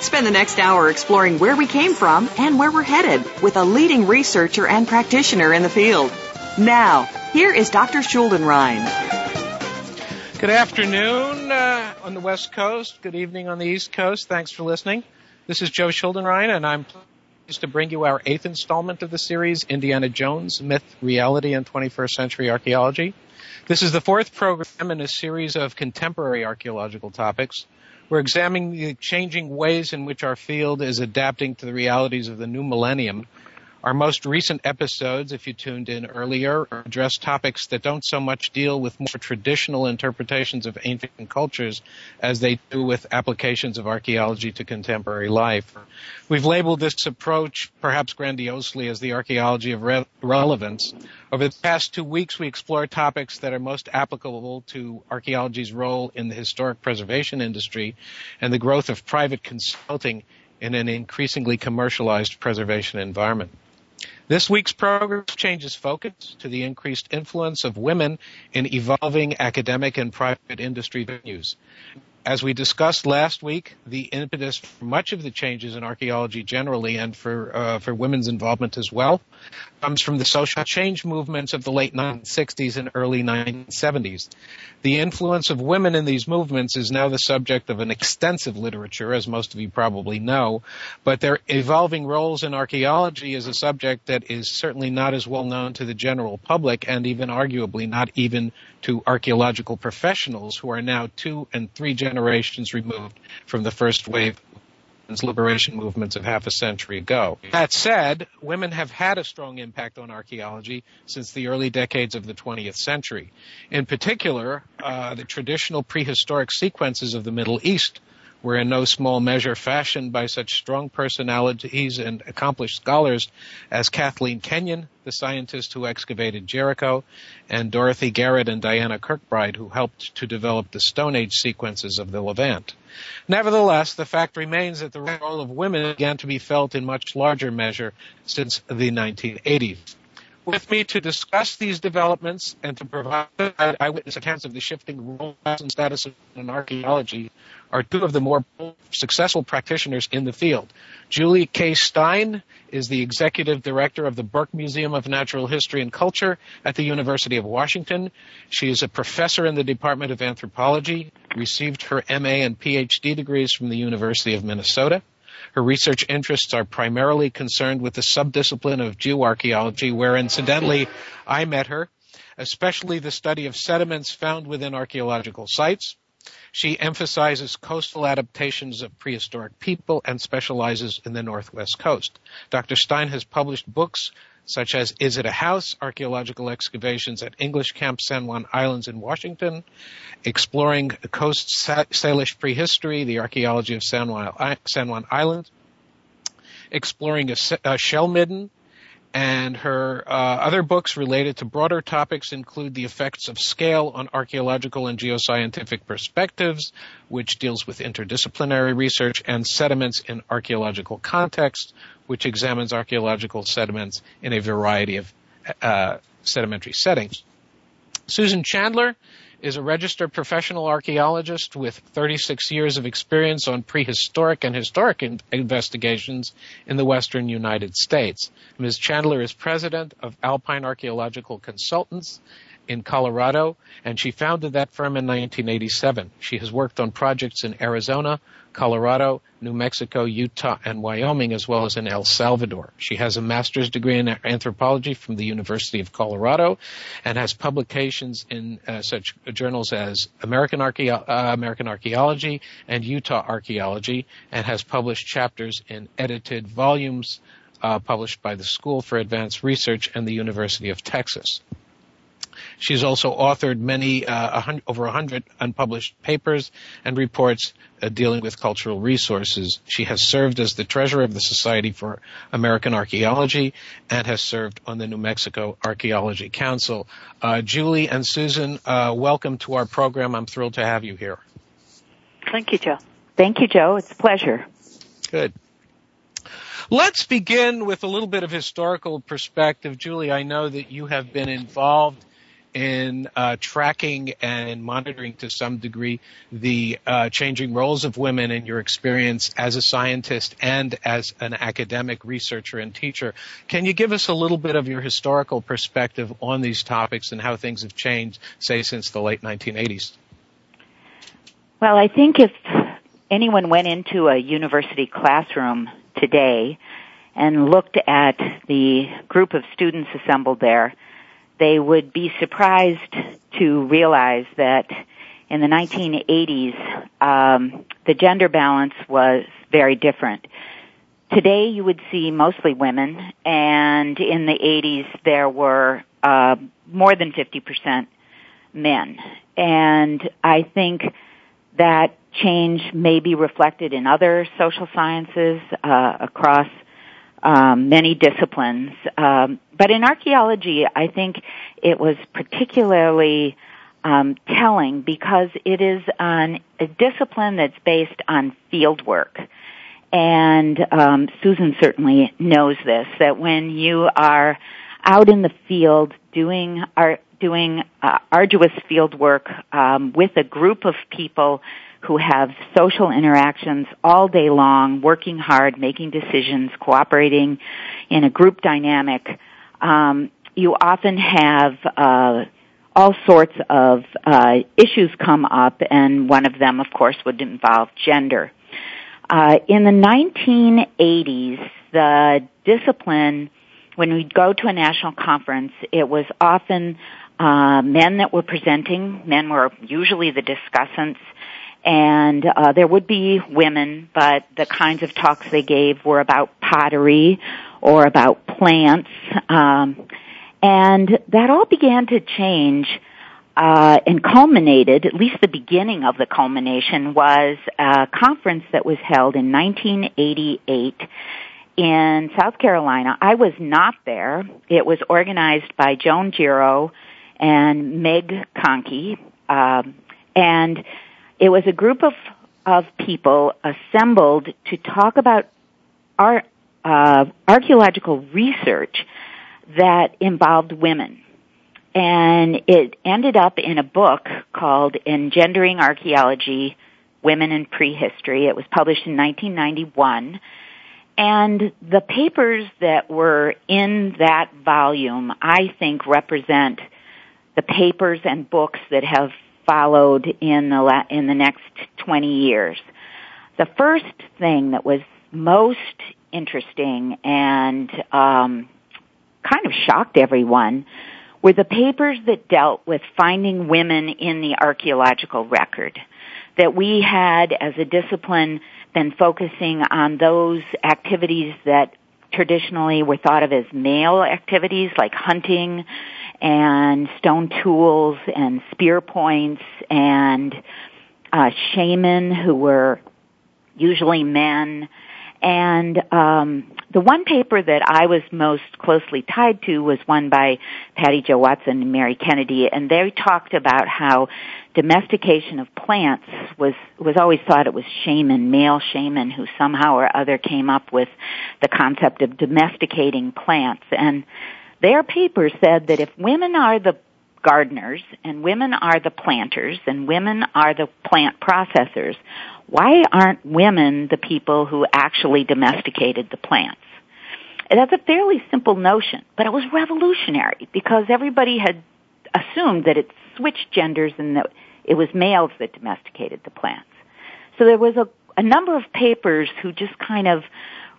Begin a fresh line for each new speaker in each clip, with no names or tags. Spend the next hour exploring where we came from and where we're headed with a leading researcher and practitioner in the field. Now, here is Dr. Schuldenrein.
Good afternoon uh, on the West Coast. Good evening on the East Coast. Thanks for listening. This is Joe Schuldenrein, and I'm pleased to bring you our eighth installment of the series, Indiana Jones Myth, Reality, and 21st Century Archaeology. This is the fourth program in a series of contemporary archaeological topics. We're examining the changing ways in which our field is adapting to the realities of the new millennium our most recent episodes, if you tuned in earlier, address topics that don't so much deal with more traditional interpretations of ancient cultures as they do with applications of archaeology to contemporary life. We've labeled this approach, perhaps grandiosely, as the archaeology of re- relevance. Over the past two weeks, we explore topics that are most applicable to archaeology's role in the historic preservation industry and the growth of private consulting in an increasingly commercialized preservation environment. This week's program changes focus to the increased influence of women in evolving academic and private industry venues. As we discussed last week, the impetus for much of the changes in archaeology generally and for, uh, for women's involvement as well comes from the social change movements of the late 1960s and early 1970s. The influence of women in these movements is now the subject of an extensive literature, as most of you probably know, but their evolving roles in archaeology is a subject that is certainly not as well known to the general public and even arguably not even to archaeological professionals who are now two and three generations generations removed from the first wave liberation movements of half a century ago. That said, women have had a strong impact on archaeology since the early decades of the 20th century. In particular, uh, the traditional prehistoric sequences of the Middle East were in no small measure fashioned by such strong personalities and accomplished scholars as Kathleen Kenyon, the scientist who excavated Jericho, and Dorothy Garrod and Diana Kirkbride, who helped to develop the Stone Age sequences of the Levant. Nevertheless, the fact remains that the role of women began to be felt in much larger measure since the 1980s. With me to discuss these developments and to provide eyewitness accounts of the shifting roles and status in archaeology are two of the more successful practitioners in the field. Julie K. Stein is the executive director of the Burke Museum of Natural History and Culture at the University of Washington. She is a professor in the Department of Anthropology, received her MA and PhD degrees from the University of Minnesota. Her research interests are primarily concerned with the subdiscipline of geoarchaeology, where incidentally I met her, especially the study of sediments found within archaeological sites. She emphasizes coastal adaptations of prehistoric people and specializes in the Northwest coast. Dr. Stein has published books such as Is It a House? Archaeological Excavations at English Camp San Juan Islands in Washington, Exploring Coast Salish Prehistory, The Archaeology of San Juan, San Juan Island, exploring a, a shell midden, and her uh, other books related to broader topics include the effects of scale on archaeological and geoscientific perspectives, which deals with interdisciplinary research, and sediments in archaeological context, which examines archaeological sediments in a variety of uh, sedimentary settings. Susan Chandler is a registered professional archaeologist with 36 years of experience on prehistoric and historic in- investigations in the western United States. Ms. Chandler is president of Alpine Archaeological Consultants in Colorado, and she founded that firm in 1987. She has worked on projects in Arizona, Colorado, New Mexico, Utah, and Wyoming, as well as in El Salvador. She has a master's degree in anthropology from the University of Colorado and has publications in uh, such journals as American, Archeo- uh, American Archaeology and Utah Archaeology and has published chapters in edited volumes uh, published by the School for Advanced Research and the University of Texas. She's also authored many, uh, over 100 unpublished papers and reports uh, dealing with cultural resources. She has served as the treasurer of the Society for American Archaeology and has served on the New Mexico Archaeology Council. Uh, Julie and Susan, uh, welcome to our program. I'm thrilled to have you here.
Thank you, Joe. Thank you, Joe. It's a pleasure.
Good. Let's begin with a little bit of historical perspective. Julie, I know that you have been involved in uh, tracking and monitoring to some degree the uh, changing roles of women in your experience as a scientist and as an academic researcher and teacher. Can you give us a little bit of your historical perspective on these topics and how things have changed, say, since the late 1980s?
Well, I think if anyone went into a university classroom today and looked at the group of students assembled there, they would be surprised to realize that in the 1980s, um, the gender balance was very different. Today, you would see mostly women, and in the 80s, there were uh, more than 50% men. And I think that change may be reflected in other social sciences uh, across um, many disciplines. Um, but in archaeology, I think it was particularly um, telling because it is a discipline that's based on field work. And um, Susan certainly knows this that when you are out in the field doing art, doing uh, arduous field work um, with a group of people who have social interactions all day long, working hard, making decisions, cooperating in a group dynamic, um, you often have uh, all sorts of uh, issues come up, and one of them, of course, would involve gender. Uh, in the 1980s, the discipline, when we'd go to a national conference, it was often uh, men that were presenting. Men were usually the discussants, and uh, there would be women, but the kinds of talks they gave were about pottery or about plants, um, and that all began to change. Uh, and culminated, at least the beginning of the culmination, was a conference that was held in 1988 in South Carolina. I was not there. It was organized by Joan Gero and Meg Conkey. Um, and it was a group of, of people assembled to talk about our, uh, archaeological research that involved women. And it ended up in a book called Engendering Archaeology, Women in Prehistory. It was published in 1991. And the papers that were in that volume, I think, represent the papers and books that have followed in the, la- in the next 20 years. The first thing that was most interesting and um, kind of shocked everyone were the papers that dealt with finding women in the archaeological record. That we had as a discipline been focusing on those activities that traditionally were thought of as male activities like hunting and stone tools and spear points and uh, shaman who were usually men. And um, the one paper that I was most closely tied to was one by Patty Jo Watson and Mary Kennedy, and they talked about how domestication of plants was was always thought it was shaman, male shaman, who somehow or other came up with the concept of domesticating plants. And their paper said that if women are the gardeners and women are the planters and women are the plant processors, why aren't women the people who actually domesticated the plants? And that's a fairly simple notion, but it was revolutionary because everybody had assumed that it switched genders and that it was males that domesticated the plants. So there was a, a number of papers who just kind of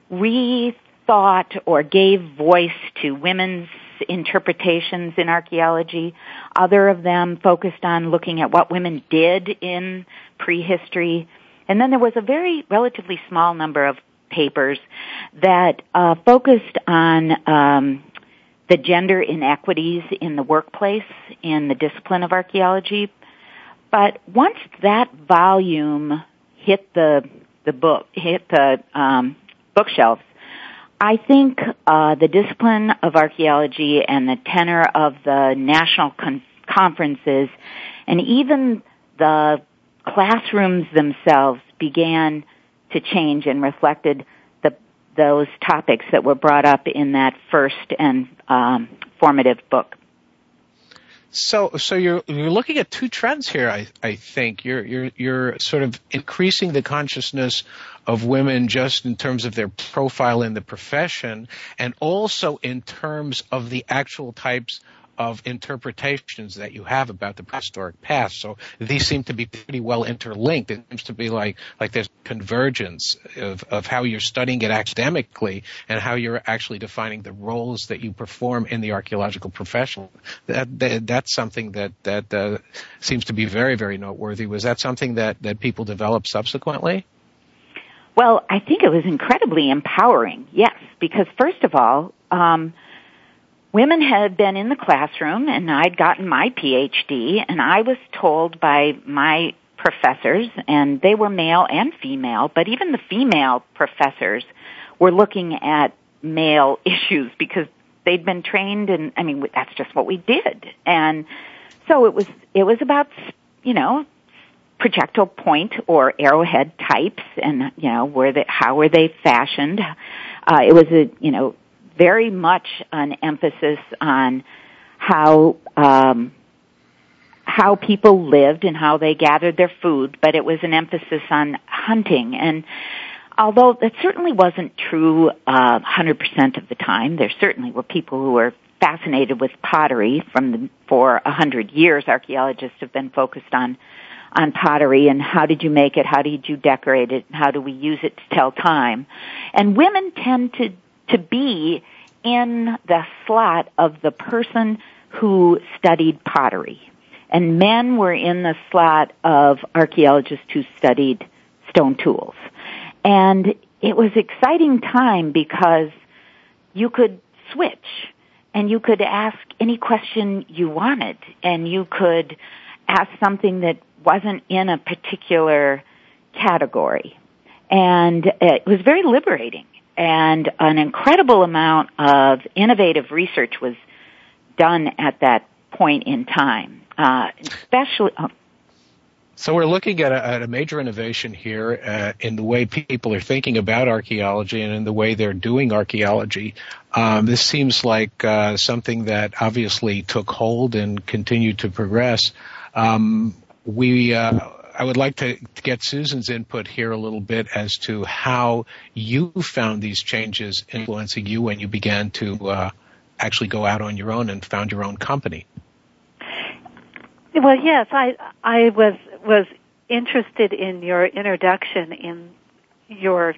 re thought or gave voice to women's interpretations in archaeology. Other of them focused on looking at what women did in prehistory. And then there was a very relatively small number of papers that uh, focused on um, the gender inequities in the workplace in the discipline of archaeology. But once that volume hit the the book hit the um, bookshelves, I think uh, the discipline of archaeology and the tenor of the national con- conferences and even the classrooms themselves began to change and reflected the, those topics that were brought up in that first and um, formative book.
So, so you're you're looking at two trends here. I I think you're you're you're sort of increasing the consciousness of women just in terms of their profile in the profession, and also in terms of the actual types of interpretations that you have about the prehistoric past. So these seem to be pretty well interlinked. It seems to be like, like there's convergence of, of how you're studying it academically and how you're actually defining the roles that you perform in the archaeological profession. That, that that's something that, that uh, seems to be very, very noteworthy. Was that something that, that people developed subsequently?
Well, I think it was incredibly empowering, yes, because first of all, um, women had been in the classroom and I'd gotten my PhD and I was told by my professors and they were male and female, but even the female professors were looking at male issues because they'd been trained and I mean that's just what we did. And so it was it was about you know projectile point or arrowhead types and you know where they how were they fashioned uh it was a you know very much an emphasis on how um, how people lived and how they gathered their food, but it was an emphasis on hunting. And although that certainly wasn't true uh, 100% of the time, there certainly were people who were fascinated with pottery from the, for a hundred years. Archaeologists have been focused on on pottery and how did you make it? How did you decorate it? How do we use it to tell time? And women tend to to be in the slot of the person who studied pottery. And men were in the slot of archaeologists who studied stone tools. And it was exciting time because you could switch and you could ask any question you wanted and you could ask something that wasn't in a particular category. And it was very liberating and an incredible amount of innovative research was done at that point in time,
uh, especially. Uh, so we're looking at a, at a major innovation here uh, in the way people are thinking about archaeology and in the way they're doing archaeology. Um, this seems like uh, something that obviously took hold and continued to progress. Um, we uh, I would like to, get Susan's input here a little bit as to how you found these changes influencing you when you began to uh, actually go out on your own and found your own company.
Well, yes, I I was was interested in your introduction in your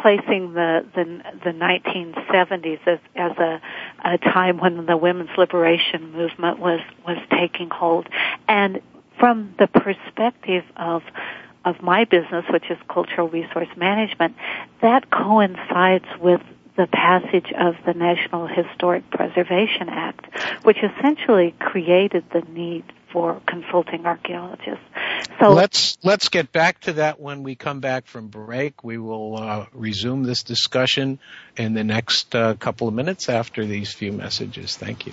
placing the the, the 1970s as, as a, a time when the women's liberation movement was was taking hold, and from the perspective of of my business, which is cultural resource management, that coincides with the passage of the National Historic Preservation Act, which essentially created the need for consulting archaeologists.
So let's let's get back to that when we come back from break. We will uh, resume this discussion in the next uh, couple of minutes after these few messages. Thank you.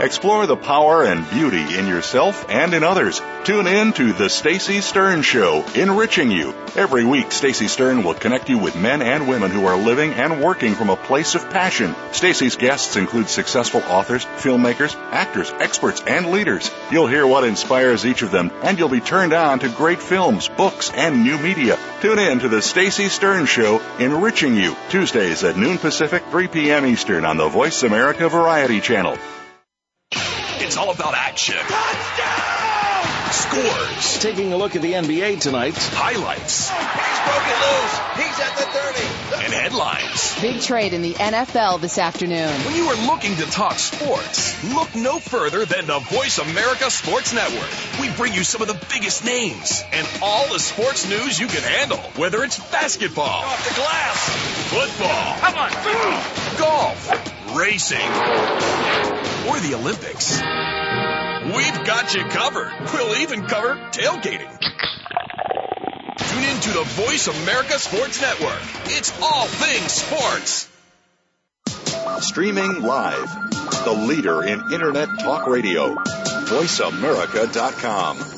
Explore the power and beauty in yourself and in others. Tune in to The Stacy Stern Show, enriching you. Every week, Stacy Stern will connect you with men and women who are living and working from a place of passion. Stacy's guests include successful authors, filmmakers, actors, experts, and leaders. You'll hear what inspires each of them, and you'll be turned on to great films, books, and new media. Tune in to The Stacy Stern Show, enriching you. Tuesdays at noon Pacific, 3 p.m. Eastern on the Voice America Variety Channel. It's all about action. Touchdown! scores. Taking a look at the NBA tonight. Highlights. Oh, he's broken loose. He's at the 30. And headlines. Big trade in the NFL this afternoon. When you are looking to talk sports, look no further than the Voice America Sports Network. We bring you some of the biggest names and all the sports news you can handle, whether it's basketball, off the glass, football, come on, golf, racing, or the Olympics. We've got you covered. We'll even cover tailgating. Tune in to the Voice America Sports Network. It's all things sports. Streaming live, the leader in Internet Talk Radio, voiceamerica.com.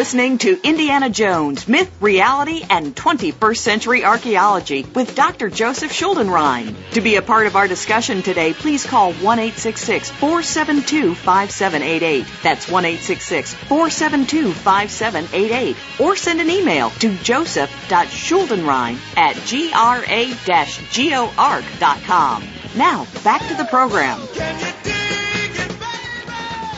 listening to Indiana Jones Myth, Reality, and 21st Century Archaeology with Dr. Joseph Schuldenrein. To be a part of our discussion today, please call 1 472 5788. That's 1 472 5788. Or send an email to joseph.schuldenrein at gra gorg.com. Now, back to the program.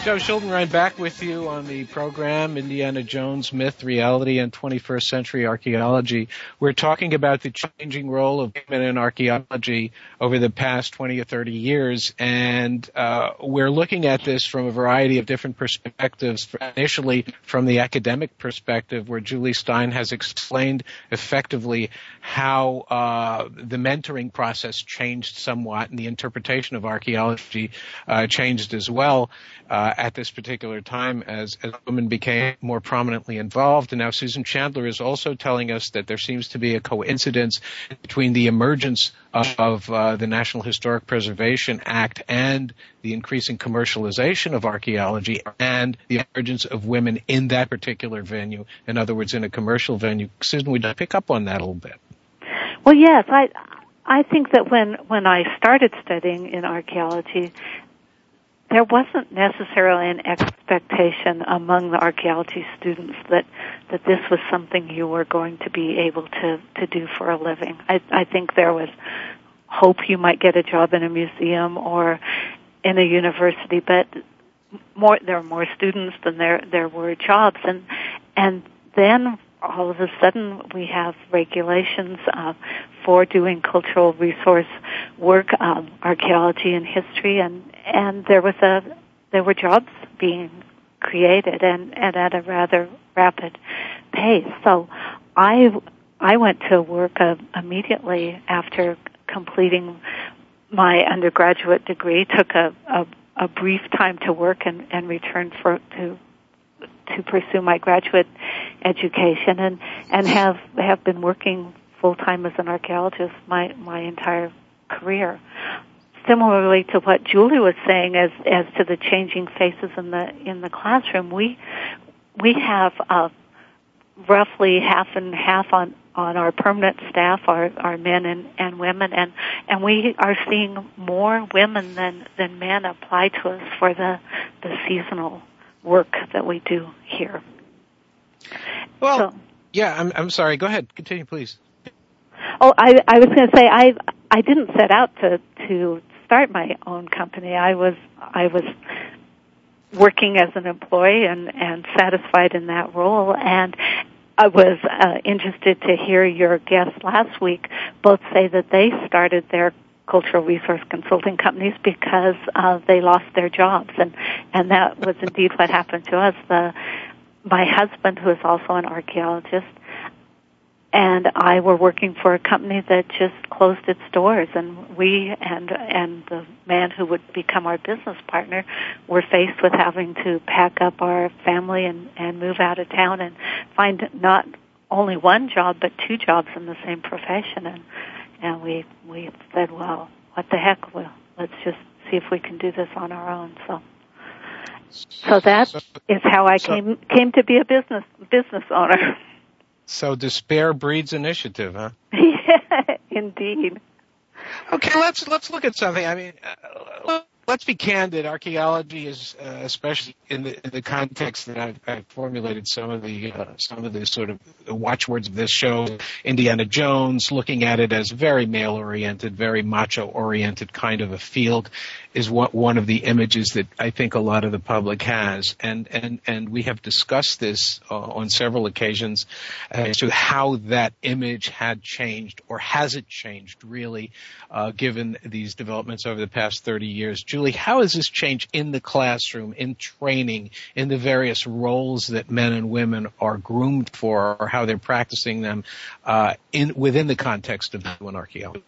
Joe Schuldenrein back with you on the program Indiana Jones Myth, Reality, and 21st Century Archaeology. We're talking about the changing role of women in archaeology over the past 20 or 30 years, and uh, we're looking at this from a variety of different perspectives. Initially, from the academic perspective, where Julie Stein has explained effectively how uh, the mentoring process changed somewhat and the interpretation of archaeology uh, changed as well. Uh, uh, at this particular time as, as women became more prominently involved. And now Susan Chandler is also telling us that there seems to be a coincidence between the emergence of, of uh, the National Historic Preservation Act and the increasing commercialization of archaeology and the emergence of women in that particular venue. In other words, in a commercial venue. Susan, would you pick up on that a little bit?
Well, yes, I I think that when when I started studying in archaeology, there wasn't necessarily an expectation among the archaeology students that that this was something you were going to be able to to do for a living. I, I think there was hope you might get a job in a museum or in a university, but more there were more students than there there were jobs, and and then all of a sudden we have regulations uh, for doing cultural resource work, um, archaeology and history, and and there was a there were jobs being created and and at a rather rapid pace. So I I went to work uh, immediately after completing my undergraduate degree. Took a, a a brief time to work and, and returned for to to pursue my graduate education and and have have been working full time as an archaeologist my my entire career. Similarly to what Julie was saying, as as to the changing faces in the in the classroom, we we have uh, roughly half and half on on our permanent staff are are men and, and women and and we are seeing more women than than men apply to us for the the seasonal work that we do here.
Well, so, yeah, I'm, I'm sorry. Go ahead. Continue, please.
Oh, I, I was going to say I I didn't set out to to start my own company. I was I was working as an employee and and satisfied in that role and I was uh, interested to hear your guests last week both say that they started their agricultural resource consulting companies because uh, they lost their jobs, and and that was indeed what happened to us. The my husband, who is also an archaeologist, and I were working for a company that just closed its doors, and we and and the man who would become our business partner were faced with having to pack up our family and and move out of town and find not only one job but two jobs in the same profession and and we we said, well, what the heck? Well, let's just see if we can do this on our own. So, so that so, is how I so, came came to be a business business owner.
So despair breeds initiative, huh?
yeah, indeed.
Okay, let's let's look at something. I mean, uh, let's be candid. Archaeology is, uh, especially in the, in the context that I've, I've formulated some of the uh, some of the sort of watchwords of this show, Indiana Jones, looking at it as very male oriented, very macho oriented kind of a field, is what one of the images that I think a lot of the public has, and and and we have discussed this uh, on several occasions as to how that image had changed or has it changed really, uh, given these developments over the past 30 years. Julie, how has this changed in the classroom, in training, in the various roles that men and women are groomed for, or how they're practicing them uh, in within the context of human archaeology?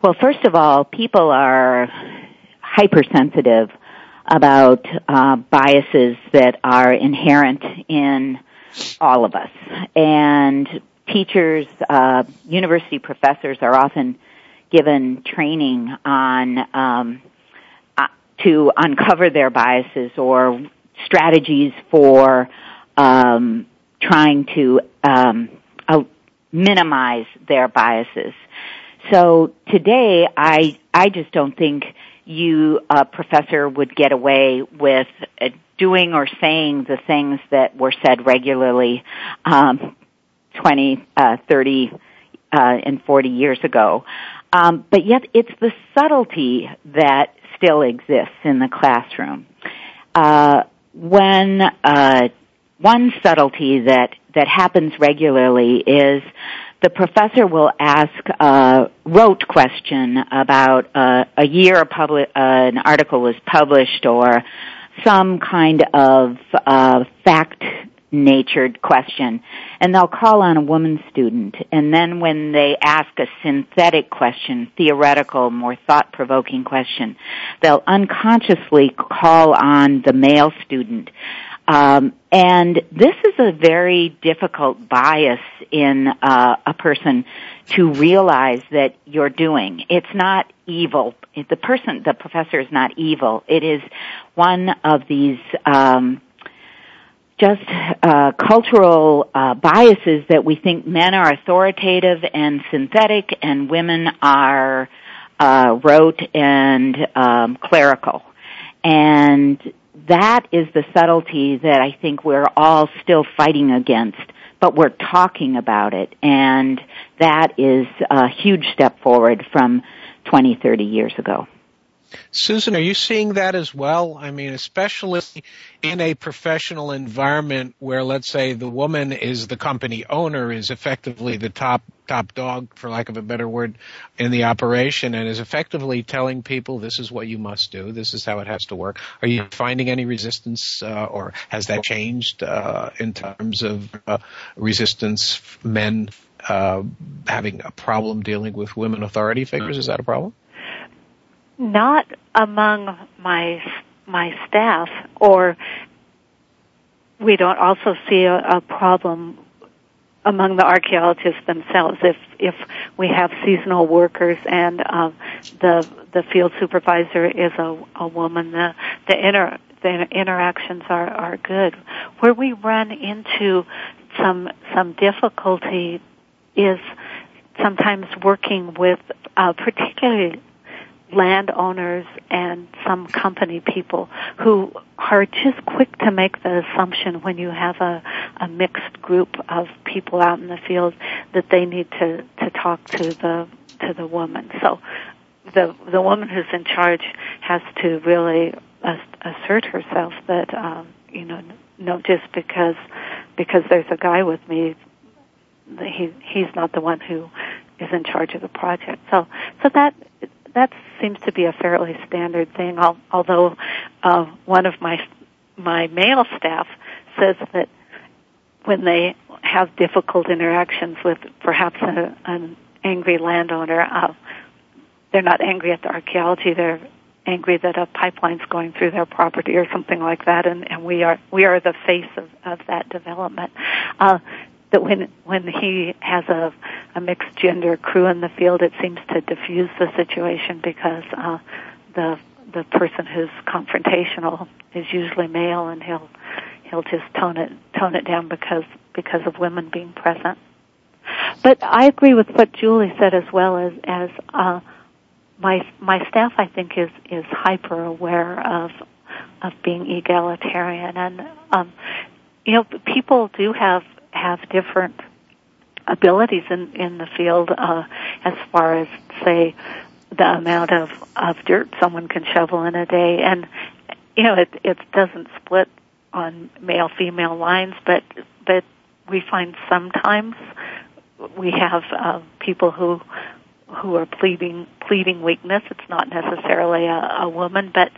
Well, first of all, people are hypersensitive about uh, biases that are inherent in all of us. And teachers, uh, university professors are often given training on um, uh, to uncover their biases or strategies for um, trying to um, minimize their biases. So today, I I just don't think you, a uh, professor, would get away with uh, doing or saying the things that were said regularly um, 20, uh, 30, uh, and 40 years ago. Um, but yet, it's the subtlety that still exists in the classroom. Uh, when uh, one subtlety that that happens regularly is the professor will ask a rote question about uh, a year a public, uh, an article was published or some kind of uh, fact natured question and they'll call on a woman student and then when they ask a synthetic question theoretical more thought provoking question they'll unconsciously call on the male student um, and this is a very difficult bias in uh, a person to realize that you're doing. It's not evil. The person, the professor is not evil. It is one of these um, just uh, cultural uh, biases that we think men are authoritative and synthetic, and women are uh, rote and um, clerical. And that is the subtlety that I think we're all still fighting against, but we're talking about it, and that is a huge step forward from 20, 30 years ago.
Susan, are you seeing that as well? I mean, especially in a professional environment where, let's say, the woman is the company owner, is effectively the top top dog, for lack of a better word, in the operation, and is effectively telling people this is what you must do, this is how it has to work. Are you finding any resistance, uh, or has that changed uh, in terms of uh, resistance men uh, having a problem dealing with women authority figures? Is that a problem?
not among my my staff, or we don't also see a, a problem among the archaeologists themselves. If if we have seasonal workers and uh, the the field supervisor is a, a woman, the the inter the interactions are are good. Where we run into some some difficulty is sometimes working with uh, particularly landowners and some company people who are just quick to make the assumption when you have a, a mixed group of people out in the field that they need to, to talk to the to the woman. So the the woman who's in charge has to really assert herself that um, you know no just because because there's a guy with me he he's not the one who is in charge of the project. So so that that seems to be a fairly standard thing. Although uh, one of my my male staff says that when they have difficult interactions with perhaps a, an angry landowner, uh, they're not angry at the archaeology. They're angry that a pipeline's going through their property or something like that, and, and we are we are the face of, of that development. Uh, that when when he has a a mixed gender crew in the field, it seems to diffuse the situation because uh, the the person who's confrontational is usually male, and he'll he'll just tone it tone it down because because of women being present. But I agree with what Julie said as well as as uh, my my staff I think is is hyper aware of of being egalitarian and um, you know people do have have different abilities in in the field uh, as far as say the amount of of dirt someone can shovel in a day, and you know it it doesn't split on male female lines, but but we find sometimes we have uh, people who who are pleading pleading weakness. It's not necessarily a, a woman, but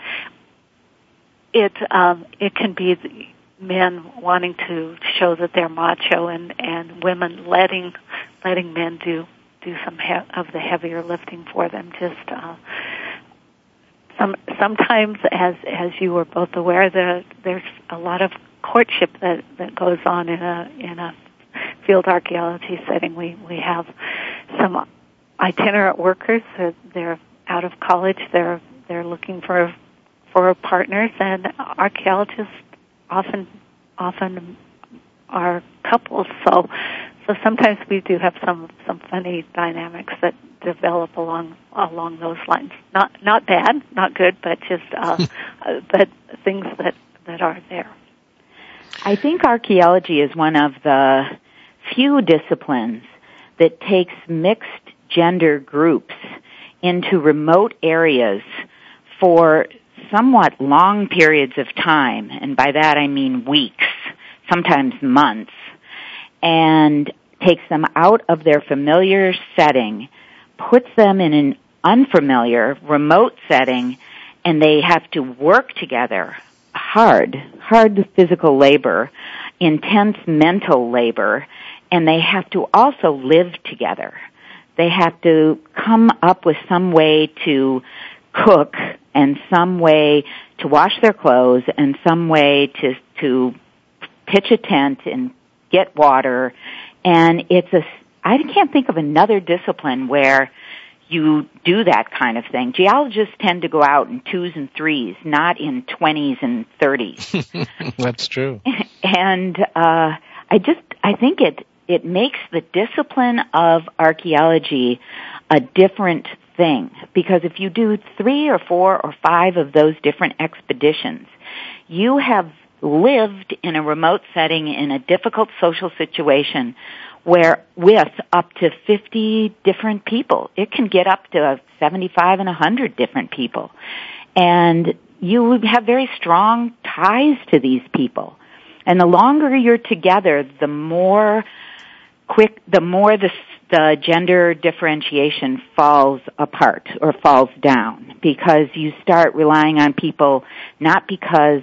it um, it can be men wanting to show that they're macho and and women letting letting men do do some he- of the heavier lifting for them just uh some sometimes as as you were both aware that there's a lot of courtship that that goes on in a in a field archaeology setting we we have some itinerant workers they they're out of college they're they're looking for for partners and archaeologists often often are couples. So so sometimes we do have some some funny dynamics that develop along along those lines. Not not bad, not good, but just uh, uh but things that that are there.
I think archaeology is one of the few disciplines that takes mixed gender groups into remote areas for somewhat long periods of time, and by that I mean weeks, sometimes months, and takes them out of their familiar setting, puts them in an unfamiliar, remote setting, and they have to work together hard, hard physical labor, intense mental labor, and they have to also live together. They have to come up with some way to cook and some way to wash their clothes and some way to, to pitch a tent and get water. And it's a, I can't think of another discipline where you do that kind of thing. Geologists tend to go out in twos and threes, not in twenties and thirties.
That's true.
And uh, I just I think it it makes the discipline of archaeology a different thing because if you do three or four or five of those different expeditions, you have lived in a remote setting in a difficult social situation where with up to 50 different people, it can get up to 75 and 100 different people. And you have very strong ties to these people. And the longer you're together, the more quick, the more the the gender differentiation falls apart or falls down because you start relying on people not because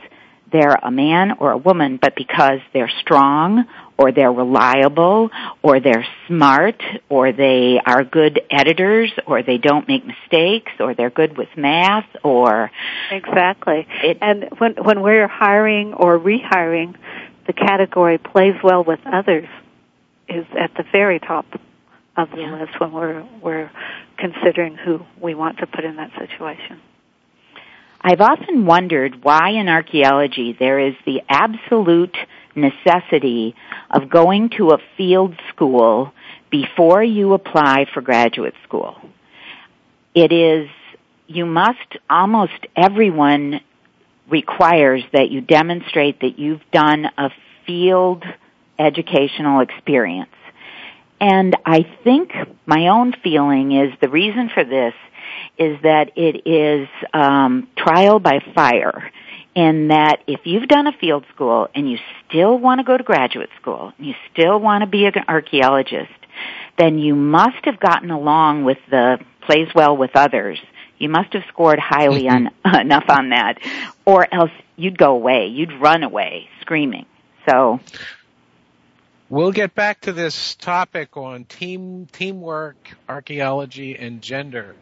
they're a man or a woman, but because they're strong or they're reliable or they're smart or they are good editors or they don't make mistakes or they're good with math or
exactly it, and when when we're hiring or rehiring the category plays well with others is at the very top of the yeah. list when we're we're considering who we want to put in that situation.
I've often wondered why in archaeology there is the absolute necessity of going to a field school before you apply for graduate school. It is, you must, almost everyone requires that you demonstrate that you've done a field educational experience. And I think my own feeling is the reason for this is that it is um, trial by fire. In that, if you've done a field school and you still want to go to graduate school, you still want to be an archaeologist, then you must have gotten along with the plays well with others. You must have scored highly mm-hmm. on, enough on that, or else you'd go away. You'd run away screaming. So
We'll get back to this topic on team teamwork, archaeology, and gender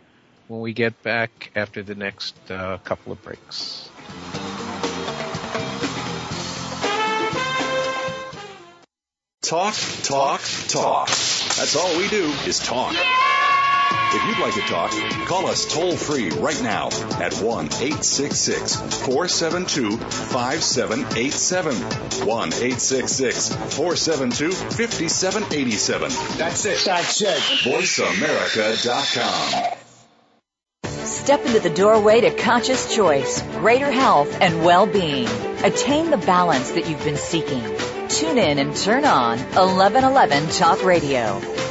when we get back after the next uh, couple of breaks.
Talk, talk, talk. That's all we do is talk. Yeah! If you'd like to talk, call us toll free right now at 1 866 472 5787. 1 866 472 5787. That's it. That's it. VoiceAmerica.com.
Step into the doorway to conscious choice, greater health, and well being. Attain the balance that you've been seeking. Tune in and turn on 1111 Talk Radio.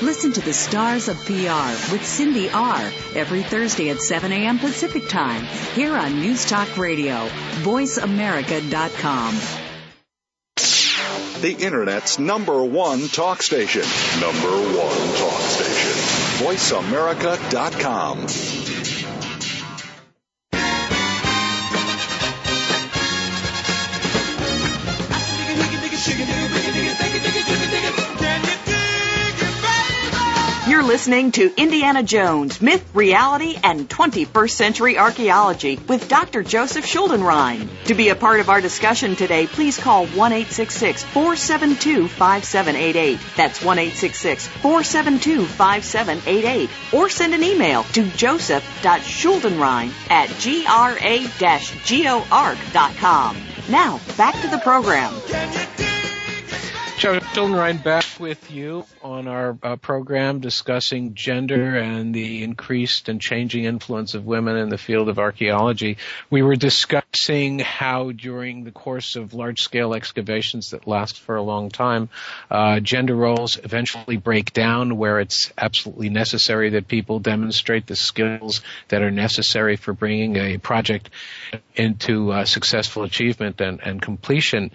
Listen to the Stars of PR with Cindy R. every Thursday at 7 a.m. Pacific Time here on News Talk Radio, voiceamerica.com.
The Internet's number one talk station. Number one talk station. VoiceAmerica.com.
listening to Indiana Jones Myth, Reality, and 21st Century Archaeology with Dr. Joseph Schuldenrein. To be a part of our discussion today, please call 1 472 5788. That's 1 472 5788. Or send an email to joseph.schuldenrein at gra gorg.com. Now, back to the program.
Chuck Ryan back with you on our uh, program discussing gender and the increased and changing influence of women in the field of archaeology. We were discussing how during the course of large-scale excavations that last for a long time, uh, gender roles eventually break down where it's absolutely necessary that people demonstrate the skills that are necessary for bringing a project into uh, successful achievement and, and, completion.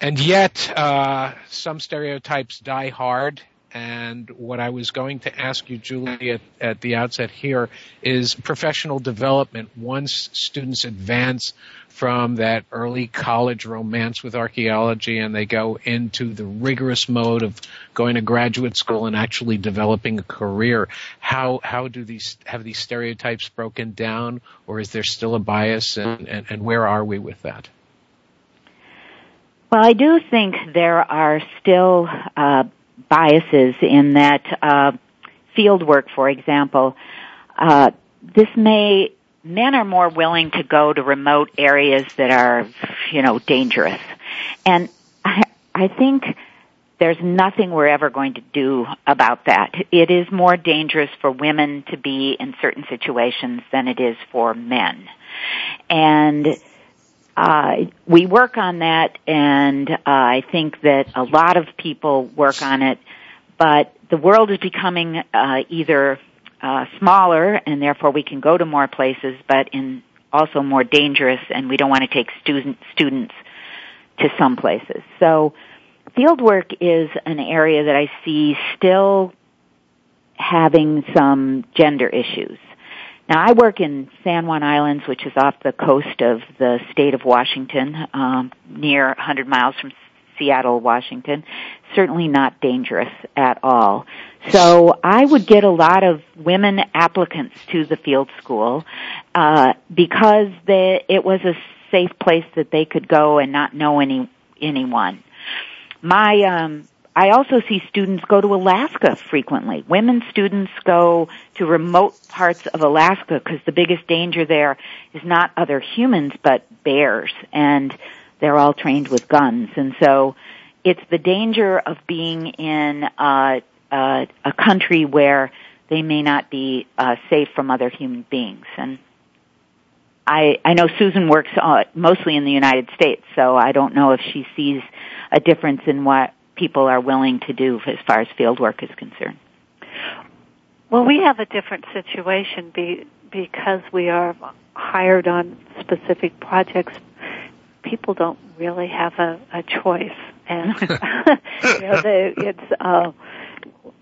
And yet, uh, some stereotypes die hard. And what I was going to ask you, Julie, at, at the outset here is professional development once students advance from that early college romance with archaeology and they go into the rigorous mode of going to graduate school and actually developing a career. How, how do these, have these stereotypes broken down or is there still a bias and, and, and where are we with that?
Well, I do think there are still uh, biases in that uh, field work, for example. Uh, this may men are more willing to go to remote areas that are, you know, dangerous, and I, I think there's nothing we're ever going to do about that. It is more dangerous for women to be in certain situations than it is for men, and uh, we work on that, and uh, I think that a lot of people work on it, but the world is becoming uh, either uh, smaller, and therefore we can go to more places, but in also more dangerous, and we don't want to take student, students to some places. So fieldwork is an area that I see still having some gender issues. Now I work in San Juan Islands, which is off the coast of the state of Washington, um, near 100 miles from Seattle, Washington. Certainly not dangerous at all. So I would get a lot of women applicants to the field school, uh, because they, it was a safe place that they could go and not know any, anyone. My, um, I also see students go to Alaska frequently. Women students go to remote parts of Alaska because the biggest danger there is not other humans but bears and they're all trained with guns. And so it's the danger of being in uh, uh, a country where they may not be uh, safe from other human beings. And I, I know Susan works uh, mostly in the United States, so I don't know if she sees a difference in what people are willing to do as far as field work is concerned?
Well, we have a different situation be, because we are hired on specific projects. People don't really have a, a choice, and you know, they, it's uh,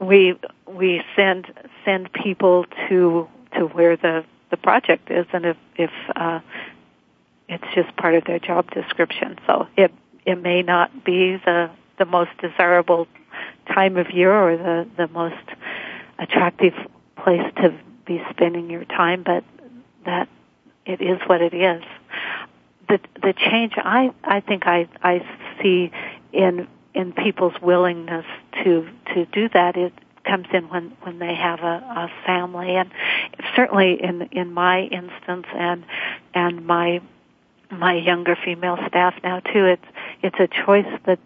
we we send send people to to where the the project is, and if if uh, it's just part of their job description, so it it may not be the the most desirable time of year or the the most attractive place to be spending your time, but that it is what it is. The the change I I think I I see in in people's willingness to to do that it comes in when when they have a, a family and certainly in in my instance and and my my younger female staff now too it's it's a choice that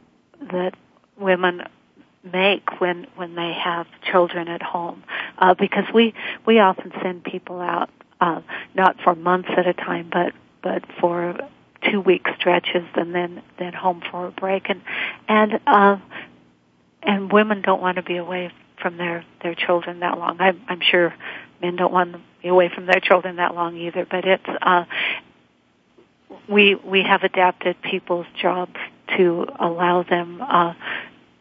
that women make when when they have children at home uh, because we we often send people out uh, not for months at a time but but for two week stretches and then then home for a break and and uh, and women don't want to be away from their their children that long i'm i'm sure men don't want to be away from their children that long either but it's uh we we have adapted people's jobs to allow them uh,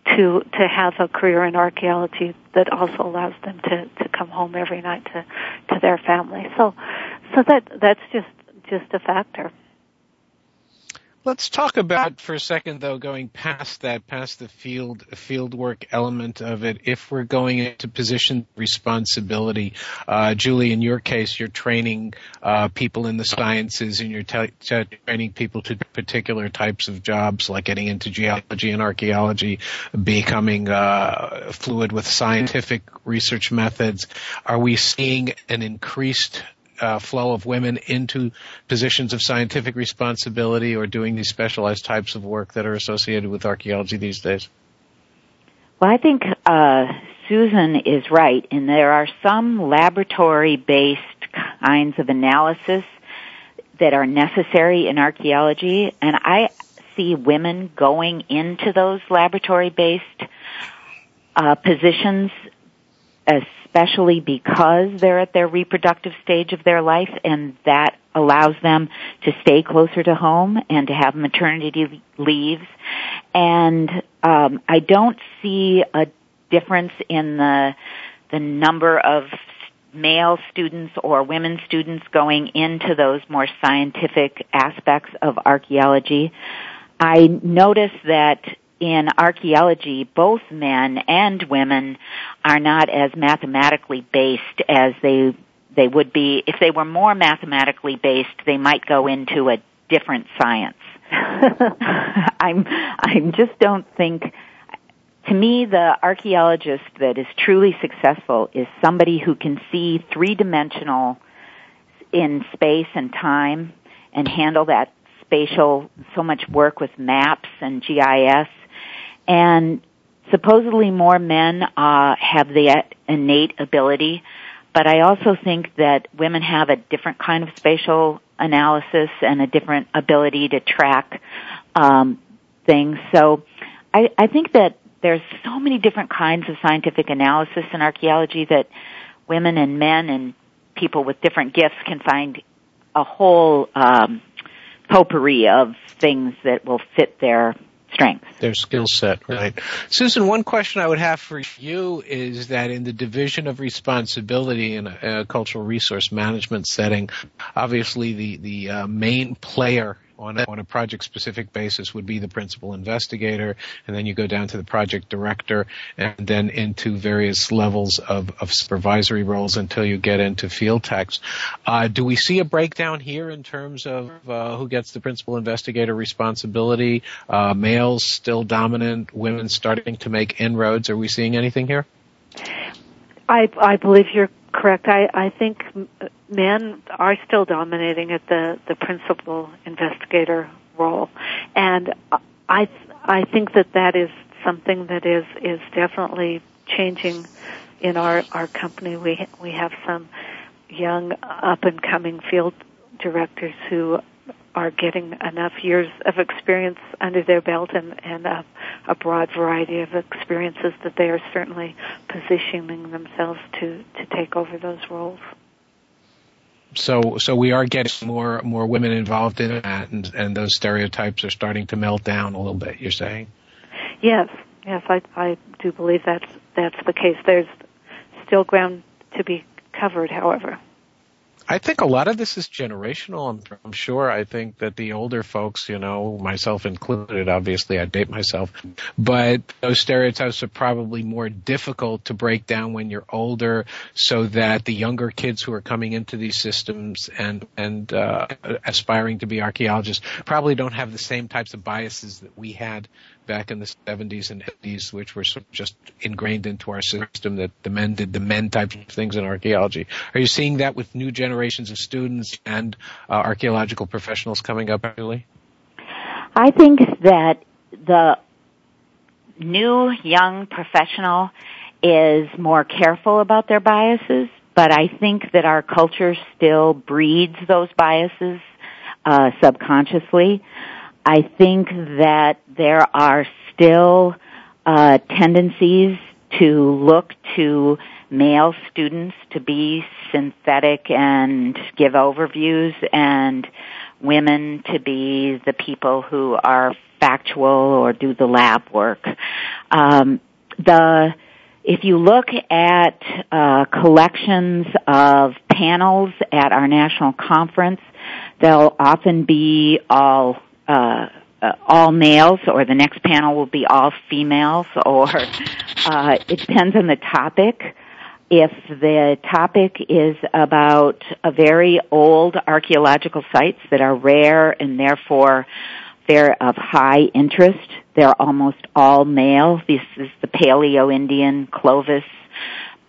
to to have a career in archaeology that also allows them to to come home every night to to their family. So so that that's just just a factor.
Let's talk about for a second, though, going past that, past the field field work element of it. If we're going into position responsibility, uh, Julie, in your case, you're training uh, people in the sciences, and you're t- t- training people to particular types of jobs, like getting into geology and archaeology, becoming uh, fluid with scientific research methods. Are we seeing an increased uh, flow of women into positions of scientific responsibility or doing these specialized types of work that are associated with archaeology these days?
Well, I think uh, Susan is right, and there are some laboratory-based kinds of analysis that are necessary in archaeology, and I see women going into those laboratory-based uh, positions especially because they're at their reproductive stage of their life and that allows them to stay closer to home and to have maternity leaves. And um, I don't see a difference in the the number of male students or women students going into those more scientific aspects of archaeology. I notice that in archaeology, both men and women are not as mathematically based as they they would be if they were more mathematically based. They might go into a different science. I'm I just don't think. To me, the archaeologist that is truly successful is somebody who can see three dimensional in space and time and handle that spatial so much work with maps and GIS and supposedly more men uh, have that innate ability, but I also think that women have a different kind of spatial analysis and a different ability to track um, things. So I, I think that there's so many different kinds of scientific analysis in archaeology that women and men and people with different gifts can find a whole um, potpourri of things that will fit their
strengths. Their skill set, right. Susan, one question I would have for you is that in the division of responsibility in a, a cultural resource management setting, obviously the, the uh, main player on a, on a project specific basis would be the principal investigator, and then you go down to the project director, and then into various levels of, of supervisory roles until you get into field techs. Uh, do we see a breakdown here in terms of uh, who gets the principal investigator responsibility? Uh, males still dominant, women starting to make inroads. Are we seeing anything here?
I I believe you're correct. I I think men are still dominating at the the principal investigator role, and I I think that that is something that is is definitely changing in our our company. We we have some young up and coming field directors who are getting enough years of experience under their belt and, and a, a broad variety of experiences that they are certainly positioning themselves to, to take over those roles
so so we are getting more more women involved in that and and those stereotypes are starting to melt down a little bit you're saying
yes yes i i do believe that's that's the case there's still ground to be covered however
I think a lot of this is generational. I'm, I'm, sure. I think that the older folks, you know, myself included, obviously I date myself, but those stereotypes are probably more difficult to break down when you're older so that the younger kids who are coming into these systems and, and, uh, aspiring to be archaeologists probably don't have the same types of biases that we had back in the 70s and 80s, which were sort of just ingrained into our system that the men did the men type of things in archaeology. Are you seeing that with new generations of students and uh, archaeological professionals coming up, really?
I think that the new young professional is more careful about their biases, but I think that our culture still breeds those biases uh, subconsciously. I think that there are still uh, tendencies to look to male students to be synthetic and give overviews and women to be the people who are factual or do the lab work. Um, the if you look at uh, collections of panels at our national conference, they'll often be all uh, uh, all males, or the next panel will be all females, or uh, it depends on the topic. If the topic is about a very old archaeological sites that are rare and therefore they're of high interest, they're almost all male. This is the Paleo-Indian Clovis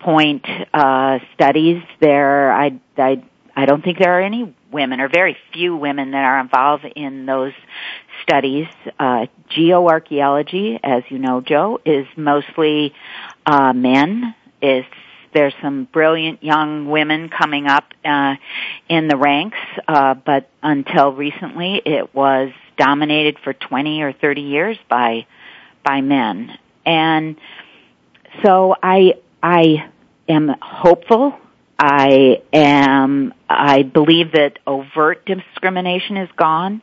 Point uh, studies. There, I, I, I don't think there are any women or very few women that are involved in those studies. Uh, geoarchaeology, as you know, Joe, is mostly uh, men. there's some brilliant young women coming up uh, in the ranks, uh, but until recently, it was dominated for 20 or 30 years by by men. And so I I am hopeful I am, I believe that overt discrimination is gone,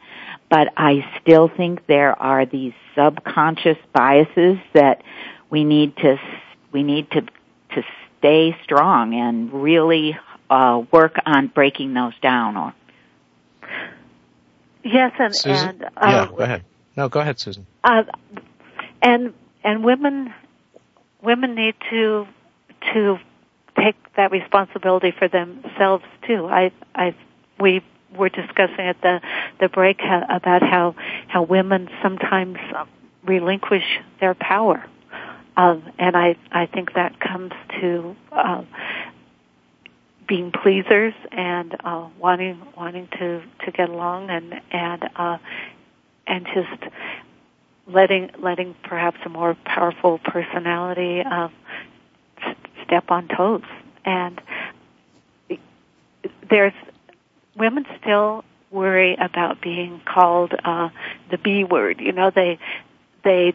but I still think there are these subconscious biases that we need to, we need to, to stay strong and really uh, work on breaking those down.
Or
yes, and, Susan? and uh, yeah, go ahead. No, go ahead, Susan.
Uh, and and women women need to to take that responsibility for themselves too. I, I, we were discussing at the the break how, about how how women sometimes relinquish their power, um, and I I think that comes to um, being pleasers and uh, wanting wanting to to get along and and uh, and just letting letting perhaps a more powerful personality uh, step on toes. And there's women still worry about being called uh, the B word. You know, they they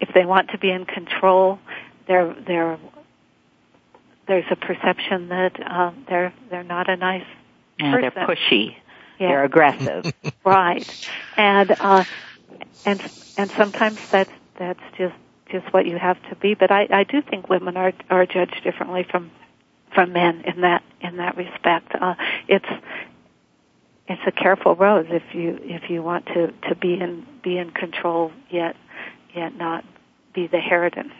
if they want to be in control, they're they're there's a perception that uh, they're they're not a nice yeah,
They're pushy. Yeah. They're aggressive.
right. And uh, and and sometimes that's that's just just what you have to be. But I, I do think women are are judged differently from from men in that in that respect. Uh, it's it's a careful road if you if you want to to be in be in control yet yet not be the harridan.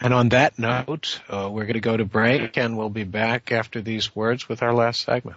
And on that note, uh, we're going to go to break, and we'll be back after these words with our last segment.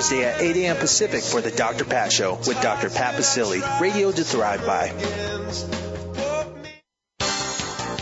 Thursday at 8 a.m. Pacific for the Dr. Pat Show with Dr. Pat Baccili. Radio to thrive by.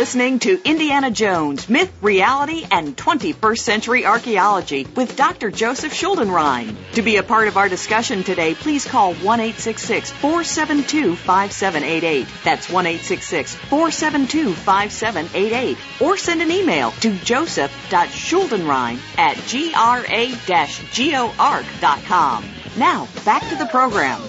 listening to Indiana Jones Myth, Reality, and 21st Century Archaeology with Dr. Joseph Schuldenrein. To be a part of our discussion today, please call 1 866 472 5788. That's 1 866 472 5788. Or send an email to joseph.schuldenrein at gra gorg.com. Now, back to the program.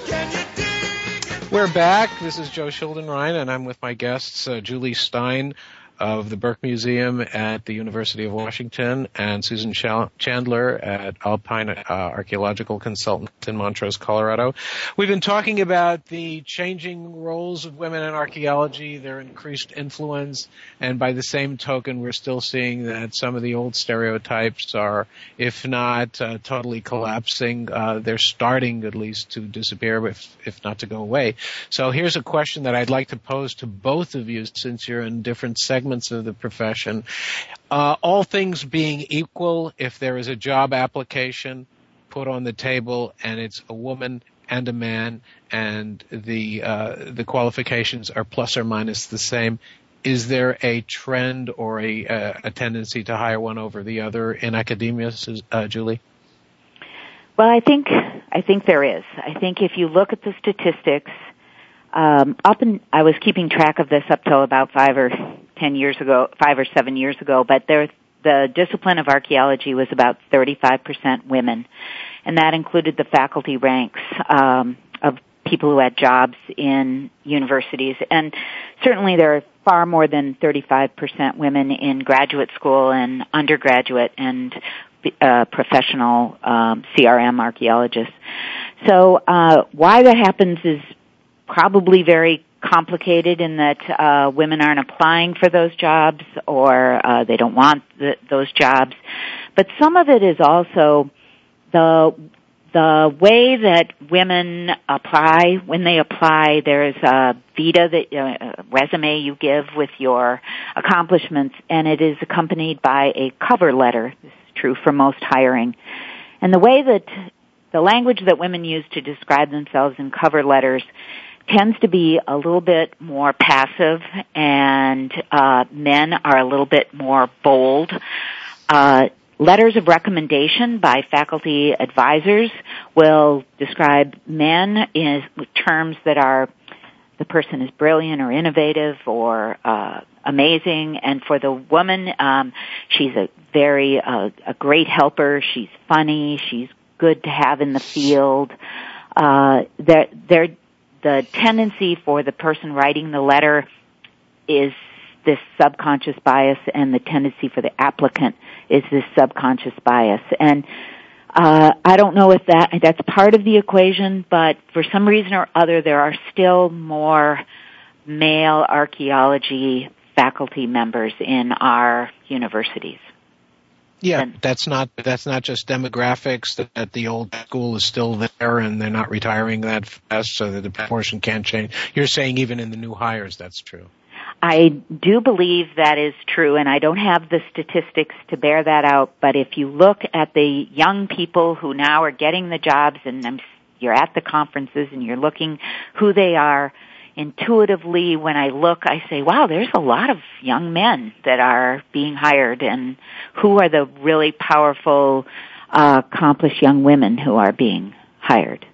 We're back. This is Joe Schuldenrein, and I'm with my guests, uh, Julie Stein, of the Burke Museum at the University of Washington and Susan Chandler at Alpine uh, Archaeological Consultant in Montrose, Colorado. We've been talking about the changing roles of women in archaeology, their increased influence, and by the same token, we're still seeing that some of the old stereotypes are, if not uh, totally collapsing, uh, they're starting at least to disappear, if, if not to go away. So here's a question that I'd like to pose to both of you since you're in different segments segments of the profession. Uh, all things being equal, if there is a job application put on the table and it's a woman and a man and the uh, the qualifications are plus or minus the same, is there a trend or a, uh, a tendency to hire one over the other in academia, uh, Julie?
Well, I think I think there is. I think if you look at the statistics, um, up and I was keeping track of this up till about five or 10 years ago, five or seven years ago, but there, the discipline of archaeology was about 35% women. And that included the faculty ranks, um, of people who had jobs in universities. And certainly there are far more than 35% women in graduate school and undergraduate and uh, professional um, CRM archaeologists. So uh, why that happens is probably very complicated in that uh, women aren't applying for those jobs or uh, they don't want the, those jobs. But some of it is also the the way that women apply when they apply. There's a vita that uh, resume you give with your accomplishments, and it is accompanied by a cover letter. This is true for most hiring, and the way that the language that women use to describe themselves in cover letters tends to be a little bit more passive and uh, men are a little bit more bold. Uh, letters of recommendation by faculty advisors will describe men in terms that are the person is brilliant or innovative or uh, amazing. And for the woman, um, she's a very uh, a great helper. She's funny. She's good to have in the field. Uh, they're they're the tendency for the person writing the letter is this subconscious bias and the tendency for the applicant is this subconscious bias. And uh, I don't know if that that's part of the equation, but for some reason or other, there are still more male archaeology faculty members in our universities.
Yeah, and, that's not that's not just demographics. That, that, the old school is still there, and they're not retiring that fast, so that the proportion can't change. You're saying even in the new hires, that's true.
I do believe that is true, and I don't have the statistics to bear that out. But if you look at the young people who now are getting the jobs, and I'm, you're at the conferences and you're looking who they are, intuitively when I look, I say, wow, there's a lot of young men that are being hired and who are the really powerful, uh, accomplished young women who are being hired?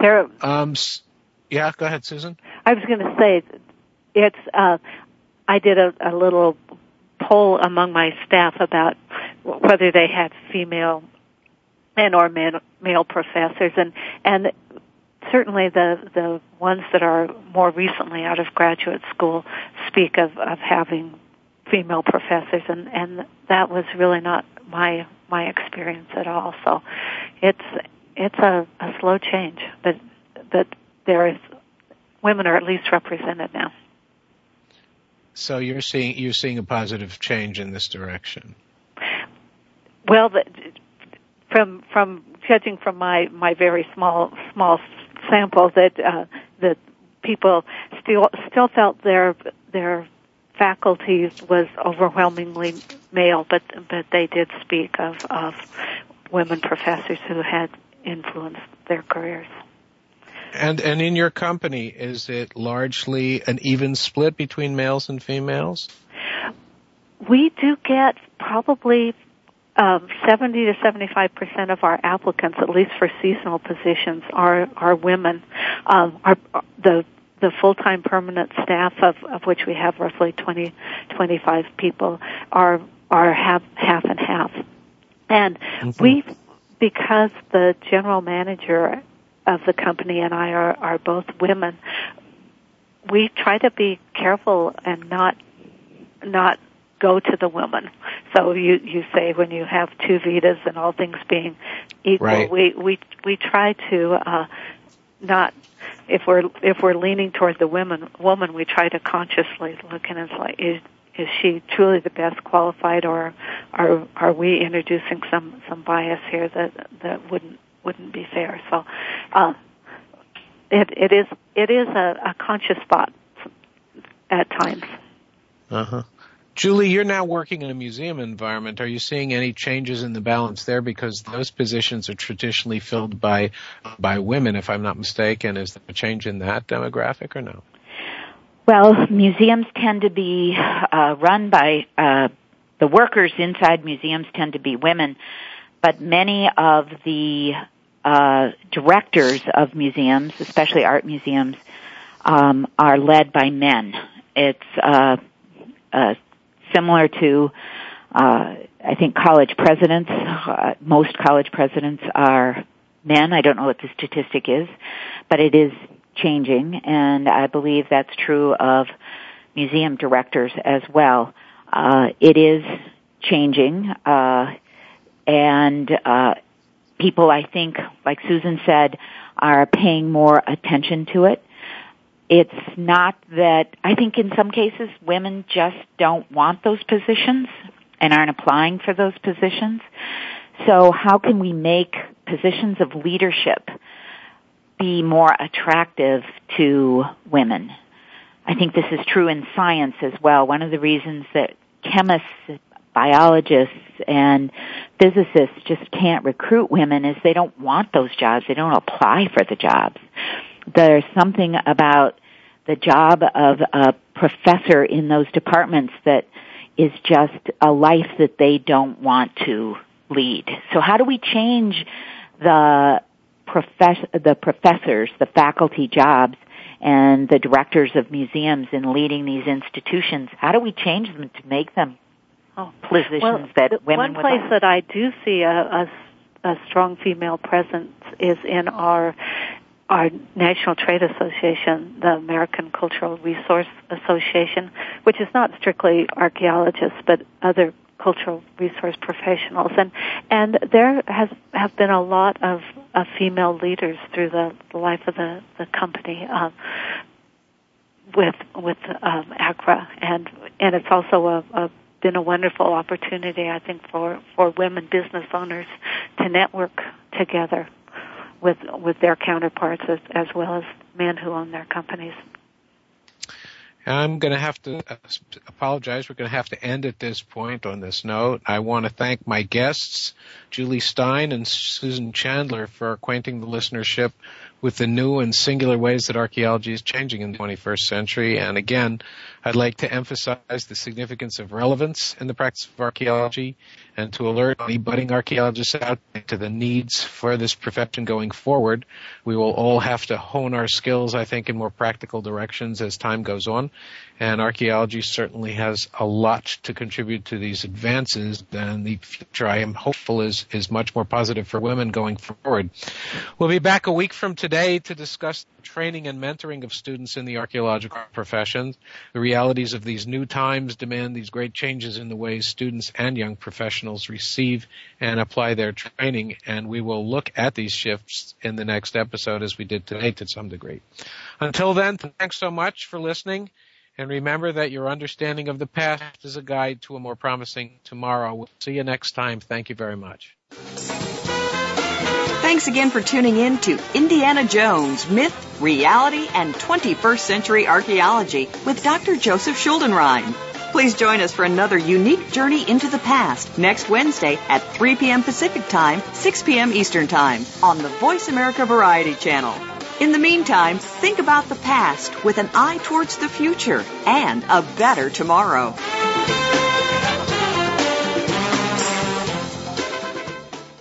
There, um,
yeah, go ahead, Susan.
I was going to say, it's, uh, I did a, a little poll among my staff about whether they had female and or men male professors and and certainly the the ones that are more recently out of graduate school speak of of having female professors and and that was really not my my experience at all so it's it's a, a slow change but that there is women are at least represented now
so you're seeing you're seeing a positive change in this direction
well the, from from judging from my my very small small sample that uh, that people still still felt their their faculty was overwhelmingly male, but but they did speak of of women professors who had influenced their careers.
And and in your company, is it largely an even split between males and females?
We do get probably um, 70 to 75 percent of our applicants, at least for seasonal positions, are are women. Um, are, are the the full-time permanent staff of, of which we have roughly 20, 25 people are are half half and half, and mm-hmm. we because the general manager of the company and I are, are both women. We try to be careful and not not go to the woman. So you you say when you have two vitas and all things being equal,
right.
we we we try to uh, not if we're if we're leaning toward the women woman, we try to consciously look and it's like is is she truly the best qualified, or are are we introducing some some bias here that that wouldn't wouldn't be fair? So. Uh, it, it is it is a, a conscious thought at times.
Uh huh. Julie, you're now working in a museum environment. Are you seeing any changes in the balance there? Because those positions are traditionally filled by by women, if I'm not mistaken. Is there a change in that demographic or no?
Well, museums tend to be uh, run by uh, the workers inside museums tend to be women, but many of the uh, directors of museums, especially art museums, um, are led by men. It's uh, uh, similar to uh, I think college presidents, uh, most college presidents are men. I don't know what the statistic is, but it is changing, and I believe that's true of museum directors as well. Uh, it is changing, uh, and uh, people, I think, like Susan said, are paying more attention to it. It's not that, I think in some cases women just don't want those positions and aren't applying for those positions. So how can we make positions of leadership be more attractive to women? I think this is true in science as well. One of the reasons that chemists, biologists, and physicists just can't recruit women is they don't want those jobs. They don't apply for the jobs. There's something about the job of a professor in those departments that is just a life that they don't want to lead. So how do we change the profess- the professors, the faculty jobs and the directors of museums in leading these institutions? How do we change them to make them oh, positions well, that women
one place like? that I do see a, a a strong female presence is in our our National Trade Association, the American Cultural Resource Association, which is not strictly archaeologists, but other cultural resource professionals and and there has have been a lot of, of female leaders through the, the life of the, the company um, with with um, ACRA and and it's also a, a been a wonderful opportunity I think for for women business owners to network together with with their counterparts as, as well as men who own their companies. I'm
going to have to apologize. We're going to have to end at this point on this note. I want to thank my guests, Julie Stein and Susan Chandler, for acquainting the listenership with the new and singular ways that archaeology is changing in the 21st century. And again, I'd like to emphasize the significance of relevance in the practice of archaeology and to alert any budding archaeologists out to the needs for this profession going forward. We will all have to hone our skills, I think, in more practical directions as time goes on. And archaeology certainly has a lot to contribute to these advances and the future I am hopeful is, is much more positive for women going forward. We'll be back a week from today to discuss training and mentoring of students in the archaeological profession, the realities of these new times demand these great changes in the way students and young professionals receive and apply their training. And we will look at these shifts in the next episode as we did today to some degree. Until then, thanks so much for listening. And remember that your understanding of the past is a guide to a more promising tomorrow. We'll see you next time. Thank you very much.
Thanks again for tuning in to Indiana Jones Myth, Reality, and 21st Century Archaeology with Dr. Joseph Schuldenrein. Please join us for another unique journey into the past next Wednesday at 3 p.m. Pacific Time, 6 p.m. Eastern Time on the Voice America Variety Channel. In the meantime, think about the past with an eye towards the future and a better tomorrow.